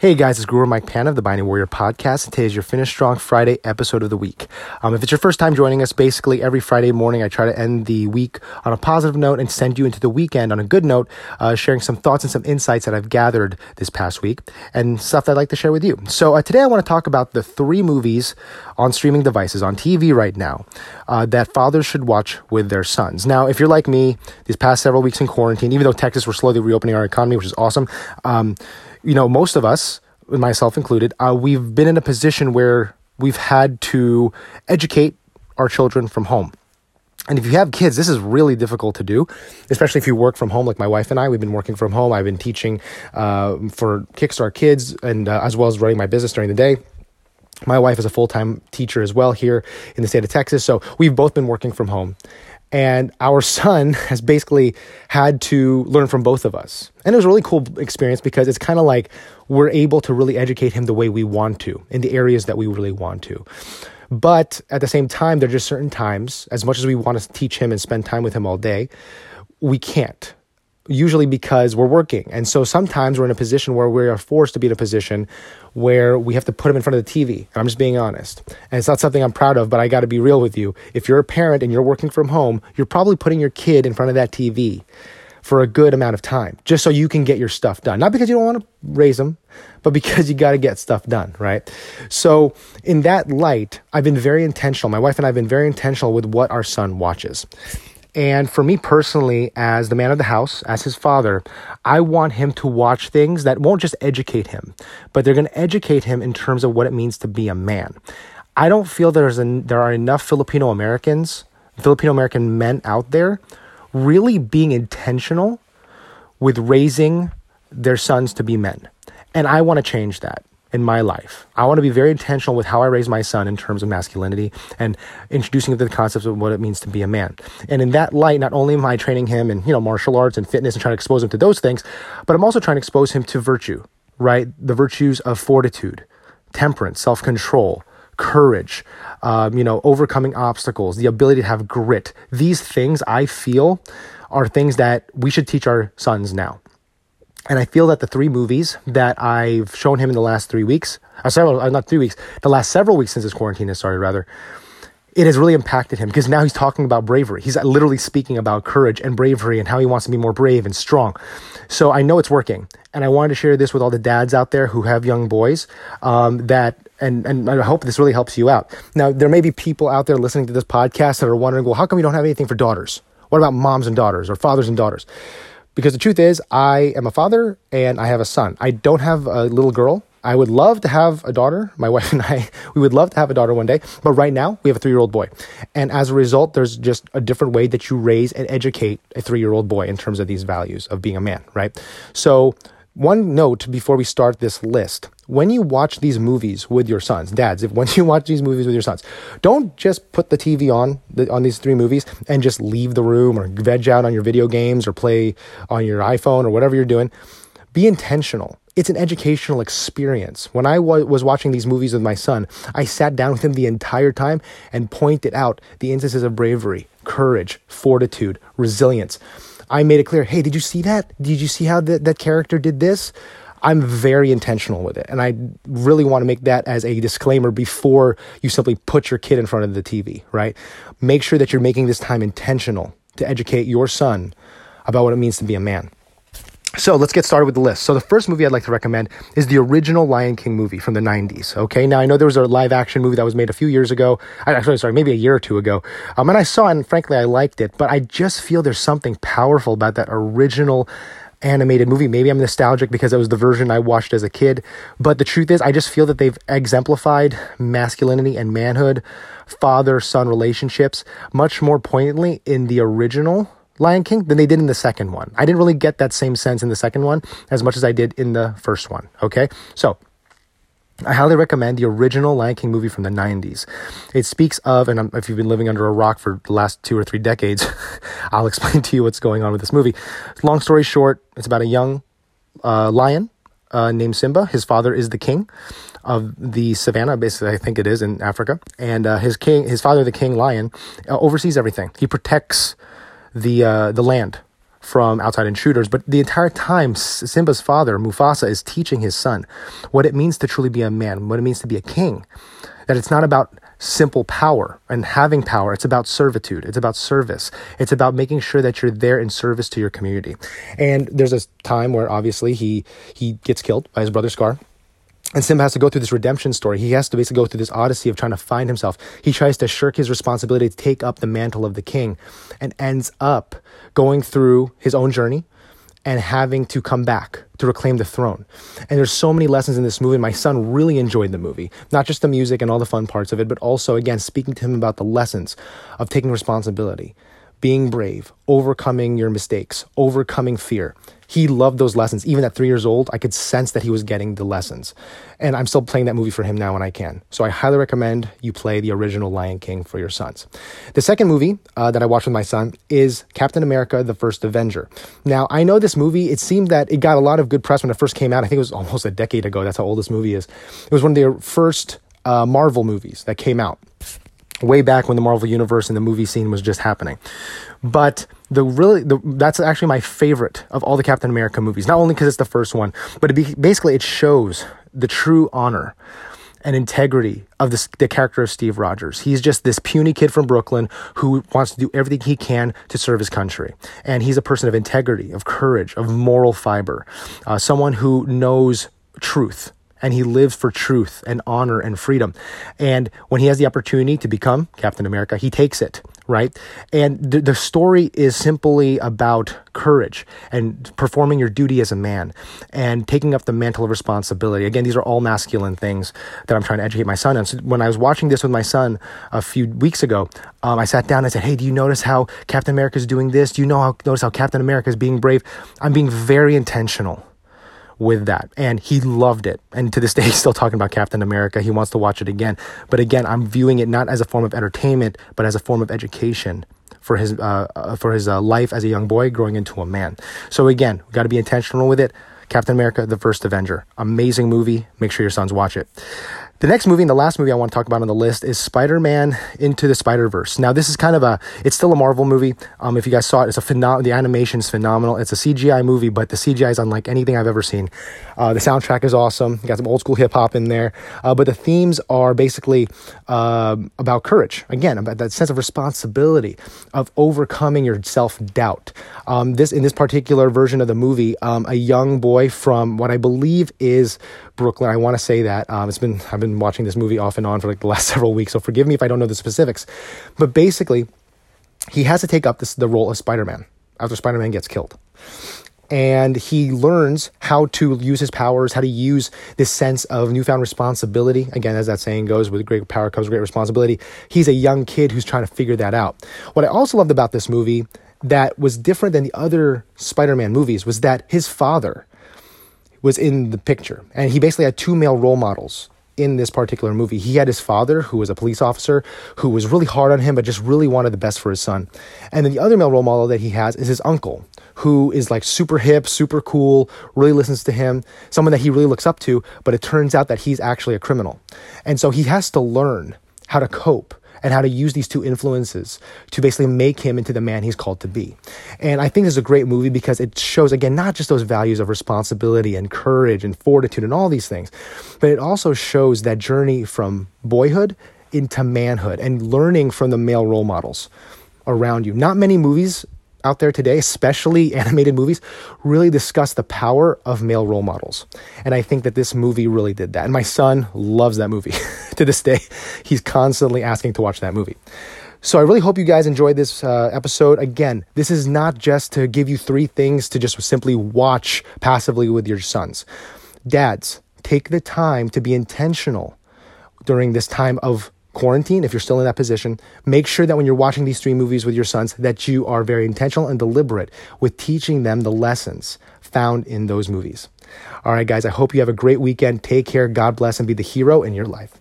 Hey guys, it's Guru Mike Pan of the Binding Warrior podcast. And today is your Finish Strong Friday episode of the week. Um, if it's your first time joining us, basically every Friday morning I try to end the week on a positive note and send you into the weekend on a good note, uh, sharing some thoughts and some insights that I've gathered this past week and stuff that I'd like to share with you. So uh, today I want to talk about the three movies on streaming devices on TV right now uh, that fathers should watch with their sons. Now, if you're like me, these past several weeks in quarantine, even though Texas we're slowly reopening our economy, which is awesome. Um, you know, most of us, myself included, uh, we've been in a position where we've had to educate our children from home. And if you have kids, this is really difficult to do, especially if you work from home, like my wife and I. We've been working from home. I've been teaching uh, for Kickstart Kids, and uh, as well as running my business during the day. My wife is a full time teacher as well here in the state of Texas, so we've both been working from home. And our son has basically had to learn from both of us. And it was a really cool experience because it's kind of like we're able to really educate him the way we want to in the areas that we really want to. But at the same time, there are just certain times, as much as we want to teach him and spend time with him all day, we can't usually because we're working. And so sometimes we're in a position where we are forced to be in a position where we have to put them in front of the TV. And I'm just being honest. And it's not something I'm proud of, but I got to be real with you. If you're a parent and you're working from home, you're probably putting your kid in front of that TV for a good amount of time just so you can get your stuff done. Not because you don't want to raise them, but because you got to get stuff done, right? So, in that light, I've been very intentional. My wife and I have been very intentional with what our son watches. And for me personally, as the man of the house, as his father, I want him to watch things that won't just educate him, but they're going to educate him in terms of what it means to be a man. I don't feel there's an, there are enough Filipino Americans, Filipino American men out there really being intentional with raising their sons to be men. And I want to change that in my life. I want to be very intentional with how I raise my son in terms of masculinity and introducing him to the concepts of what it means to be a man. And in that light, not only am I training him in, you know, martial arts and fitness and trying to expose him to those things, but I'm also trying to expose him to virtue, right? The virtues of fortitude, temperance, self-control, courage, um, you know, overcoming obstacles, the ability to have grit. These things I feel are things that we should teach our sons now. And I feel that the three movies that I've shown him in the last three weeks, uh, several, uh, not three weeks, the last several weeks since his quarantine has started, rather, it has really impacted him because now he's talking about bravery. He's literally speaking about courage and bravery and how he wants to be more brave and strong. So I know it's working. And I wanted to share this with all the dads out there who have young boys um, that, and, and I hope this really helps you out. Now, there may be people out there listening to this podcast that are wondering, well, how come you don't have anything for daughters? What about moms and daughters or fathers and daughters? Because the truth is, I am a father and I have a son. I don't have a little girl. I would love to have a daughter. My wife and I, we would love to have a daughter one day. But right now, we have a three year old boy. And as a result, there's just a different way that you raise and educate a three year old boy in terms of these values of being a man, right? So, one note before we start this list when you watch these movies with your sons dads if once you watch these movies with your sons don't just put the tv on the, on these three movies and just leave the room or veg out on your video games or play on your iphone or whatever you're doing be intentional it's an educational experience. When I was watching these movies with my son, I sat down with him the entire time and pointed out the instances of bravery, courage, fortitude, resilience. I made it clear, hey, did you see that? Did you see how that, that character did this? I'm very intentional with it. And I really want to make that as a disclaimer before you simply put your kid in front of the TV, right? Make sure that you're making this time intentional to educate your son about what it means to be a man. So let's get started with the list. So the first movie I'd like to recommend is the original Lion King movie from the 90s. Okay, now I know there was a live action movie that was made a few years ago. Actually, sorry, maybe a year or two ago. Um, and I saw it, and frankly, I liked it. But I just feel there's something powerful about that original animated movie. Maybe I'm nostalgic because it was the version I watched as a kid. But the truth is, I just feel that they've exemplified masculinity and manhood, father son relationships much more poignantly in the original Lion King than they did in the second one. I didn't really get that same sense in the second one as much as I did in the first one. Okay, so I highly recommend the original Lion King movie from the 90s. It speaks of, and if you've been living under a rock for the last two or three decades, I'll explain to you what's going on with this movie. Long story short, it's about a young uh, lion uh, named Simba. His father is the king of the savannah, basically, I think it is in Africa. And uh, his king, his father, the king lion, uh, oversees everything. He protects the uh, the land from outside intruders. But the entire time, Simba's father, Mufasa, is teaching his son what it means to truly be a man, what it means to be a king. That it's not about simple power and having power. It's about servitude. It's about service. It's about making sure that you're there in service to your community. And there's a time where obviously he he gets killed by his brother Scar. And Simba has to go through this redemption story. He has to basically go through this odyssey of trying to find himself. He tries to shirk his responsibility to take up the mantle of the king and ends up going through his own journey and having to come back to reclaim the throne. And there's so many lessons in this movie. My son really enjoyed the movie, not just the music and all the fun parts of it, but also, again, speaking to him about the lessons of taking responsibility, being brave, overcoming your mistakes, overcoming fear. He loved those lessons. Even at three years old, I could sense that he was getting the lessons. And I'm still playing that movie for him now when I can. So I highly recommend you play the original Lion King for your sons. The second movie uh, that I watched with my son is Captain America The First Avenger. Now, I know this movie, it seemed that it got a lot of good press when it first came out. I think it was almost a decade ago. That's how old this movie is. It was one of the first uh, Marvel movies that came out way back when the Marvel universe and the movie scene was just happening. But the really the, that's actually my favorite of all the Captain America movies. Not only because it's the first one, but it be, basically it shows the true honor and integrity of this, the character of Steve Rogers. He's just this puny kid from Brooklyn who wants to do everything he can to serve his country. And he's a person of integrity, of courage, of moral fiber, uh, someone who knows truth and he lives for truth and honor and freedom. And when he has the opportunity to become Captain America, he takes it, right? And the, the story is simply about courage and performing your duty as a man and taking up the mantle of responsibility. Again, these are all masculine things that I'm trying to educate my son on. So when I was watching this with my son a few weeks ago, um, I sat down and I said, Hey, do you notice how Captain America is doing this? Do you know how, notice how Captain America is being brave? I'm being very intentional with that. And he loved it. And to this day, he's still talking about Captain America. He wants to watch it again. But again, I'm viewing it not as a form of entertainment, but as a form of education for his uh, uh for his uh, life as a young boy growing into a man. So again, got to be intentional with it. Captain America: The First Avenger, amazing movie. Make sure your sons watch it. The next movie and the last movie I want to talk about on the list is Spider-Man Into the Spider-Verse. Now, this is kind of a, it's still a Marvel movie. Um, if you guys saw it, it's a phenomenal, the animation is phenomenal. It's a CGI movie, but the CGI is unlike anything I've ever seen. Uh, the soundtrack is awesome. You got some old school hip hop in there. Uh, but the themes are basically uh, about courage. Again, about that sense of responsibility, of overcoming your self-doubt. Um, this, in this particular version of the movie, um, a young boy from what I believe is Brooklyn. I want to say that. Um, it's been I've been watching this movie off and on for like the last several weeks, so forgive me if I don't know the specifics. But basically, he has to take up this the role of Spider-Man after Spider-Man gets killed. And he learns how to use his powers, how to use this sense of newfound responsibility. Again, as that saying goes, with great power comes great responsibility. He's a young kid who's trying to figure that out. What I also loved about this movie that was different than the other Spider Man movies was that his father was in the picture. And he basically had two male role models in this particular movie. He had his father, who was a police officer, who was really hard on him, but just really wanted the best for his son. And then the other male role model that he has is his uncle, who is like super hip, super cool, really listens to him, someone that he really looks up to, but it turns out that he's actually a criminal. And so he has to learn how to cope and how to use these two influences to basically make him into the man he's called to be. And I think this is a great movie because it shows, again, not just those values of responsibility and courage and fortitude and all these things, but it also shows that journey from boyhood into manhood and learning from the male role models around you. Not many movies out there today, especially animated movies, really discuss the power of male role models. And I think that this movie really did that. And my son loves that movie to this day. He's constantly asking to watch that movie. So I really hope you guys enjoyed this uh, episode. Again, this is not just to give you three things to just simply watch passively with your sons. Dads, take the time to be intentional during this time of quarantine, if you're still in that position, make sure that when you're watching these three movies with your sons, that you are very intentional and deliberate with teaching them the lessons found in those movies. All right, guys, I hope you have a great weekend. Take care. God bless and be the hero in your life.